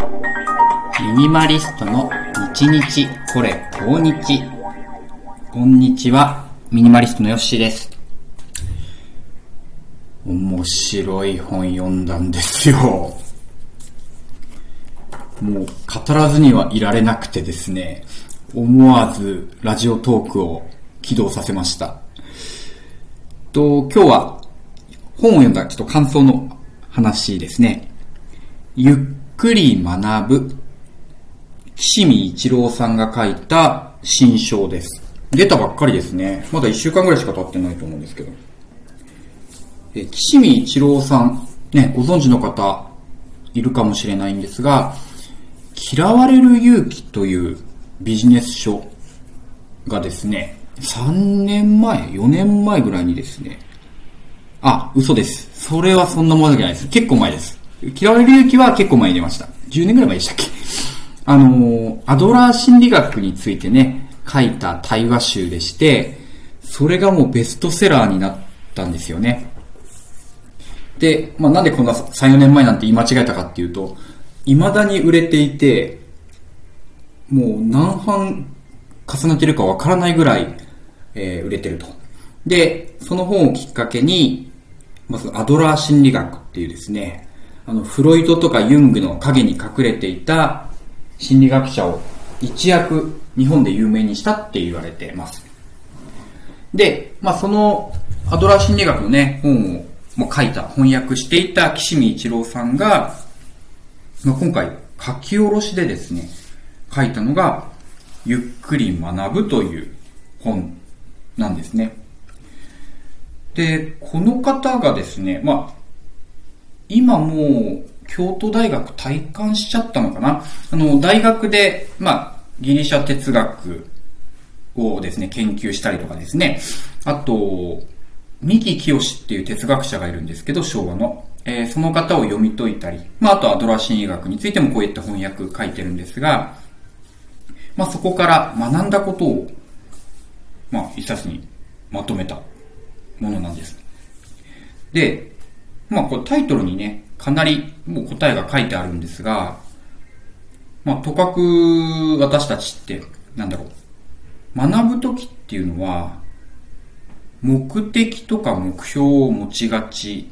ミニマリストの日日これ今日。こんにちはミニマリストのヨッシーです。面白い本読んだんですよ。もう語らずにはいられなくてですね思わずラジオトークを起動させました。と今日は本を読んだちょっと感想の話ですね。ゆっくり学ぶ岸見一郎さんが書いた新章です。出たばっかりですね。まだ1週間ぐらいしか経ってないと思うんですけど。え岸見一郎さん、ね、ご存知の方いるかもしれないんですが、嫌われる勇気というビジネス書がですね、3年前、4年前ぐらいにですね、あ、嘘です。それはそんなものじゃないです。結構前です。嫌われる勇気は結構前に出ました。10年ぐらい前でしたっけ？あの、アドラー心理学についてね、書いた対話集でして、それがもうベストセラーになったんですよね。で、まあ、なんでこんな3、4年前なんて言い間違えたかっていうと、未だに売れていて、もう何版重ねてるかわからないぐらい、えー、売れてると。で、その本をきっかけに、まずアドラー心理学っていうですね、あの、フロイトとかユングの影に隠れていた心理学者を一躍日本で有名にしたって言われてます。で、まあそのアドラー心理学のね、本をも書いた、翻訳していた岸見一郎さんが、まあ、今回書き下ろしでですね、書いたのが、ゆっくり学ぶという本なんですね。で、この方がですね、まあ、今もう京都大学体感しちゃったのかな？あの、大学で、まあ、ギリシャ哲学をですね、研究したりとかですね、あと、三木清っていう哲学者がいるんですけど、昭和の。えー、その方を読み解いたり、まあ、あとはドラ心理学についてもこういった翻訳書いてるんですが、まあ、そこから学んだことを、まあ、一冊にまとめたものなんです。で、まあ、これタイトルにね、かなりもう答えが書いてあるんですが、まあ、とかく私たちって、なんだろう、学ぶときっていうのは、目的とか目標を持ちがち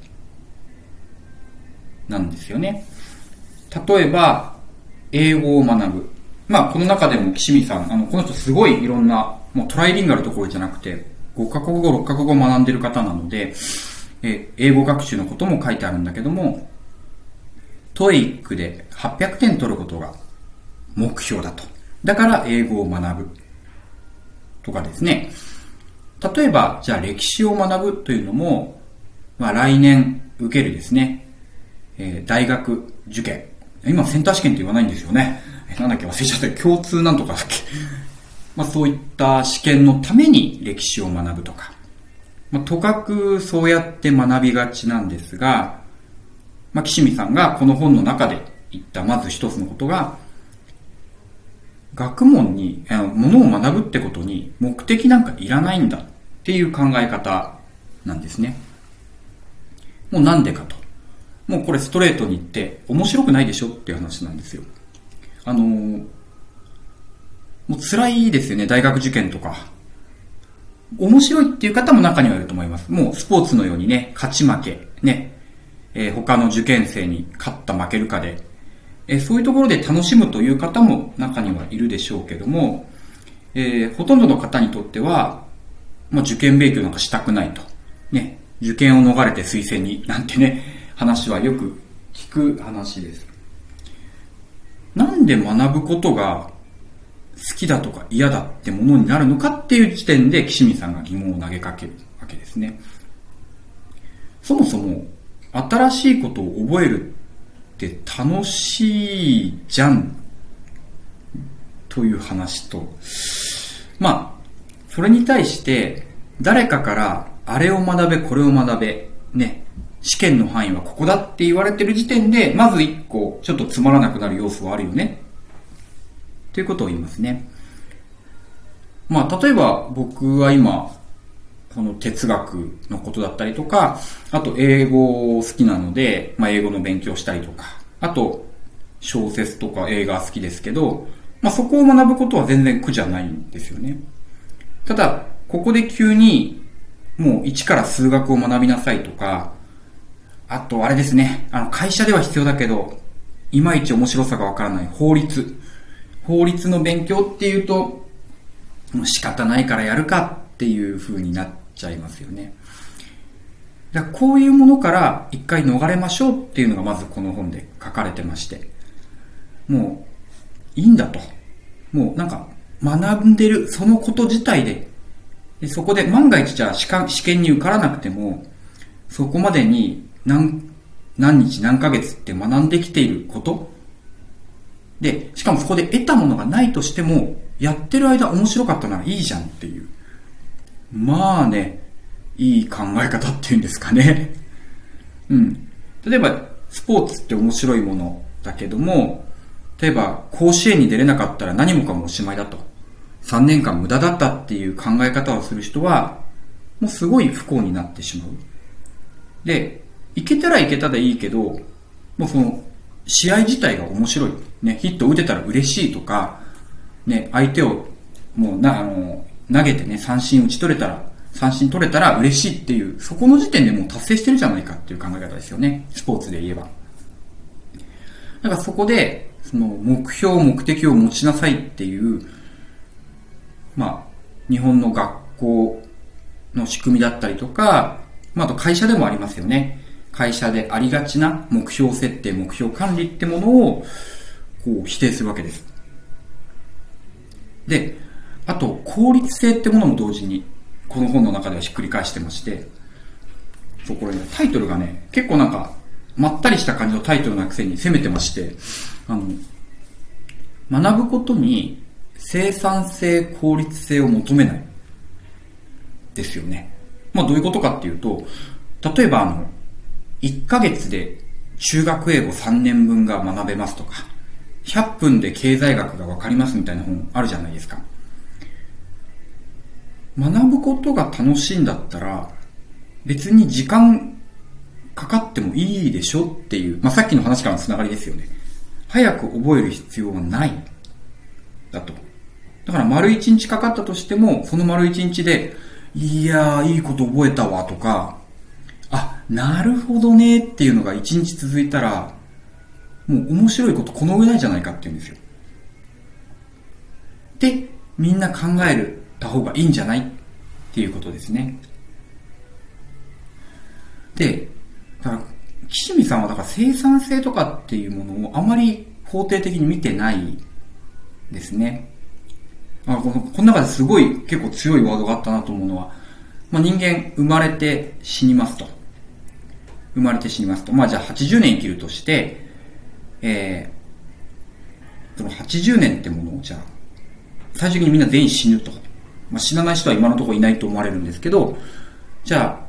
なんですよね。例えば、英語を学ぶ。まあ、この中でも岸見さん、あの、この人すごいいろんな、もうトライリンガルところじゃなくて、5カ国語、6カ国語を学んでる方なので、え英語学習のことも書いてあるんだけども、 TOEIC で800点取ることが目標だと。だから英語を学ぶ。とかですね。例えば、じゃあ歴史を学ぶというのも、まあ来年受けるですね、えー、大学受験。今センター試験って言わないんですよね。なんだっけ忘れちゃった。共通なんとかだっけ。まあそういった試験のために歴史を学ぶとか。まあ、とかくそうやって学びがちなんですが、まあ、岸見さんがこの本の中で言ったまず一つのことが、学問に、ものを学ぶってことに目的なんかいらないんだっていう考え方なんですね。もうなんでかと。もうこれストレートに言って面白くないでしょっていう話なんですよ。あのもう辛いですよね、大学受験とか。面白いっていう方も中にはいると思います。もうスポーツのようにね、勝ち負け、ね、えー、他の受験生に勝った負けるかで、えー、そういうところで楽しむという方も中にはいるでしょうけども、えー、ほとんどの方にとっては、まあ、受験勉強なんかしたくないと。ね、受験を逃れて推薦になんてね、話はよく聞く話です。なんで学ぶことが好きだとか嫌だってものになるのかっていう時点で岸見さんが疑問を投げかけるわけですね。そもそも新しいことを覚えるって楽しいじゃんという話と、まあ、それに対して誰かからあれを学べ、これを学べ、ね、試験の範囲はここだって言われてる時点で、まず一個ちょっとつまらなくなる要素はあるよねということを言いますね。まあ、例えば僕は今、この哲学のことだったりとか、あと英語を好きなので、まあ、英語の勉強したりとか、あと、小説とか映画好きですけど、まあそこを学ぶことは全然苦じゃないんですよね。ただ、ここで急に、もう一から数学を学びなさいとか、あとあれですね、あの会社では必要だけど、いまいち面白さがわからない法律。法律の勉強っていうと、仕方ないからやるかっていう風になっちゃいますよね。だこういうものから一回逃れましょうっていうのがまずこの本で書かれてまして。もう、いいんだと。もうなんか、学んでる、そのこと自体で、でそこで万が一じゃあ試験に受からなくても、そこまでに何、何日何ヶ月って学んできていることで、しかもそこで得たものがないとしても、やってる間面白かったならいいじゃんっていう。まあね、いい考え方っていうんですかね。うん。例えば、スポーツって面白いものだけども、例えば、甲子園に出れなかったら何もかもおしまいだと。3年間無駄だったっていう考え方をする人は、もうすごい不幸になってしまう。で、いけたらいけたでいいけど、もうその、試合自体が面白い。ね、ヒット打てたら嬉しいとか、ね、相手を、もうな、あの、投げてね、三振打ち取れたら、三振取れたら嬉しいっていう、そこの時点でもう達成してるじゃないかっていう考え方ですよね。スポーツで言えば。だからそこで、その目標、目的を持ちなさいっていう、まあ、日本の学校の仕組みだったりとか、まあ、あと会社でもありますよね。会社でありがちな目標設定、目標管理ってものを、こう、否定するわけです。で、あと、効率性ってものも同時に、この本の中ではひっくり返してまして、そう、これね、タイトルがね、結構なんか、まったりした感じのタイトルなくせに攻めてまして、あの、学ぶことに生産性、効率性を求めない。ですよね。まあどういうことかっていうと、例えばあの、1ヶ月で中学英語3年分が学べますとか、100分で経済学がわかりますみたいな本あるじゃないですか。学ぶことが楽しいんだったら、別に時間かかってもいいでしょっていう、まあ、さっきの話からのつながりですよね。早く覚える必要はない。だと。だから丸一日かかったとしても、その丸一日で、いやー、いいこと覚えたわとか、あ、なるほどねっていうのが一日続いたら、もう面白いことこの上ないじゃないかって言うんですよ。で、みんな考えるた方がいいんじゃないっていうことですね。で、だから、岸見さんはだから生産性とかっていうものをあまり肯定的に見てないですね。あこのこの中ですごい結構強いワードがあったなと思うのは、まあ、人間生まれて死にますと。生まれて死にますと。まあじゃあ80年生きるとして、えー、その80年ってものをじゃあ、最終的にみんな全員死ぬと。まあ、死なない人は今のところいないと思われるんですけど、じゃあ、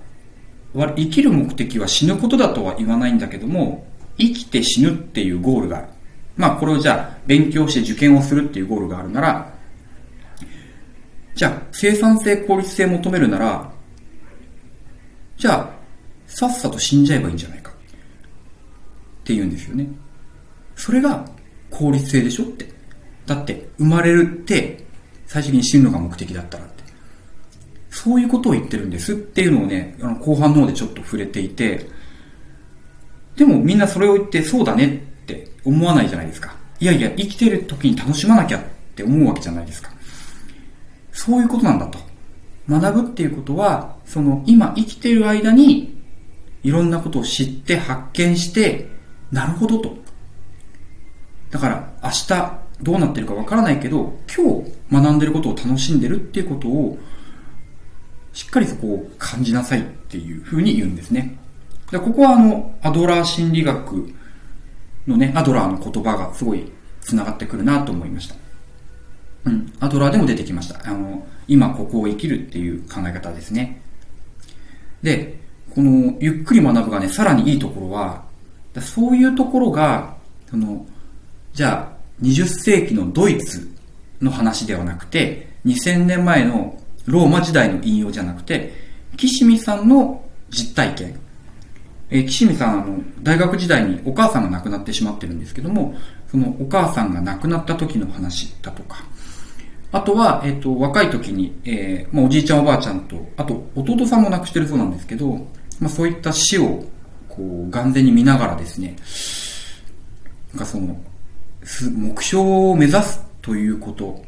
生きる目的は死ぬことだとは言わないんだけども、生きて死ぬっていうゴールがある。まあこれをじゃあ勉強して受験をするっていうゴールがあるなら、じゃあ生産性効率性求めるなら、じゃあさっさと死んじゃえばいいんじゃないか。って言うんですよね。それが効率性でしょって。だって生まれるって最終的に死ぬのが目的だったらって。そういうことを言ってるんですっていうのをね、あの後半の方でちょっと触れていて、でもみんなそれを言ってそうだねって思わないじゃないですか。いやいや、生きてる時に楽しまなきゃって思うわけじゃないですか。そういうことなんだと。学ぶっていうことは、その今生きてる間にいろんなことを知って発見して、なるほどと。だから明日どうなってるかわからないけど、今日学んでることを楽しんでるっていうことを、しっかりそこを感じなさいっていうふうに言うんですね。でここはあの、アドラー心理学のね、アドラーの言葉がすごい繋がってくるなと思いました。うん。アドラーでも出てきました。あの、今ここを生きるっていう考え方ですね。で、この、ゆっくり学ぶがね、さらにいいところは、そういうところが、その、じゃあ、20世紀のドイツの話ではなくて、2000年前のローマ時代の引用じゃなくて、岸見さんの実体験。えー、岸見さん、あの、大学時代にお母さんが亡くなってしまってるんですけども、そのお母さんが亡くなった時の話だとか、あとは、えっ、と、若い時に、えー、まあ、おじいちゃんおばあちゃんと、あと、弟さんも亡くしてるそうなんですけど、まあ、そういった死を、こう、眼前に見ながらですね、なんかその、目標を目指すということ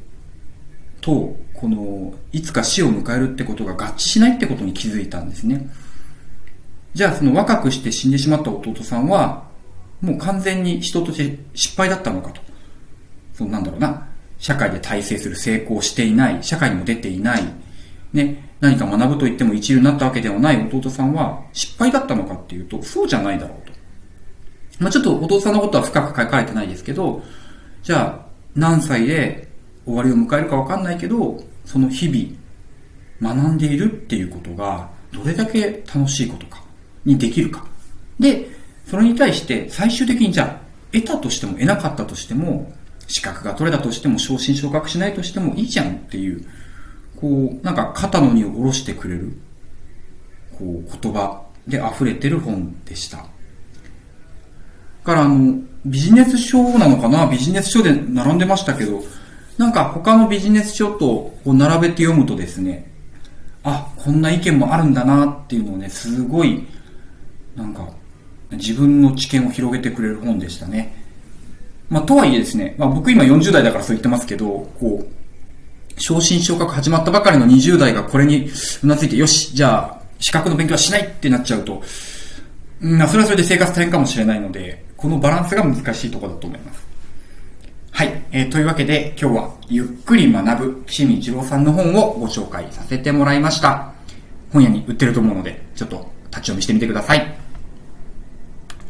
と、この、いつか死を迎えるってことが合致しないってことに気づいたんですね。じゃあ、その若くして死んでしまった弟さんは、もう完全に人として失敗だったのかと。そうなんだろうな。社会で体制する成功していない、社会にも出ていない、ね、何か学ぶと言っても一流になったわけではない弟さんは失敗だったのかっていうと、そうじゃないだろうと。まあちょっと弟さんのことは深く書かれてないですけど、じゃあ何歳で終わりを迎えるかわかんないけど、その日々学んでいるっていうことがどれだけ楽しいことかにできるか。で、それに対して最終的にじゃあ得たとしても得なかったとしても資格が取れたとしても、昇進昇格しないとしてもいいじゃんっていう、こう、なんか肩の荷を下ろしてくれる、こう、言葉で溢れてる本でした。からあの、ビジネス書なのかな？ビジネス書で並んでましたけど、なんか他のビジネス書とこう並べて読むとですね、あ、こんな意見もあるんだなっていうのをね、すごい、なんか、自分の知見を広げてくれる本でしたね。まあ、とはいえですね、まあ、僕今40代だからそう言ってますけど、こう、昇進昇格始まったばかりの20代がこれにうなずいて、よし、じゃあ、資格の勉強はしないってなっちゃうと、まあ、それはそれで生活大変かもしれないので、このバランスが難しいところだと思います。はい。えー、というわけで、今日は、ゆっくり学ぶ、岸見一郎さんの本をご紹介させてもらいました。本屋に売ってると思うので、ちょっと立ち読みしてみてください。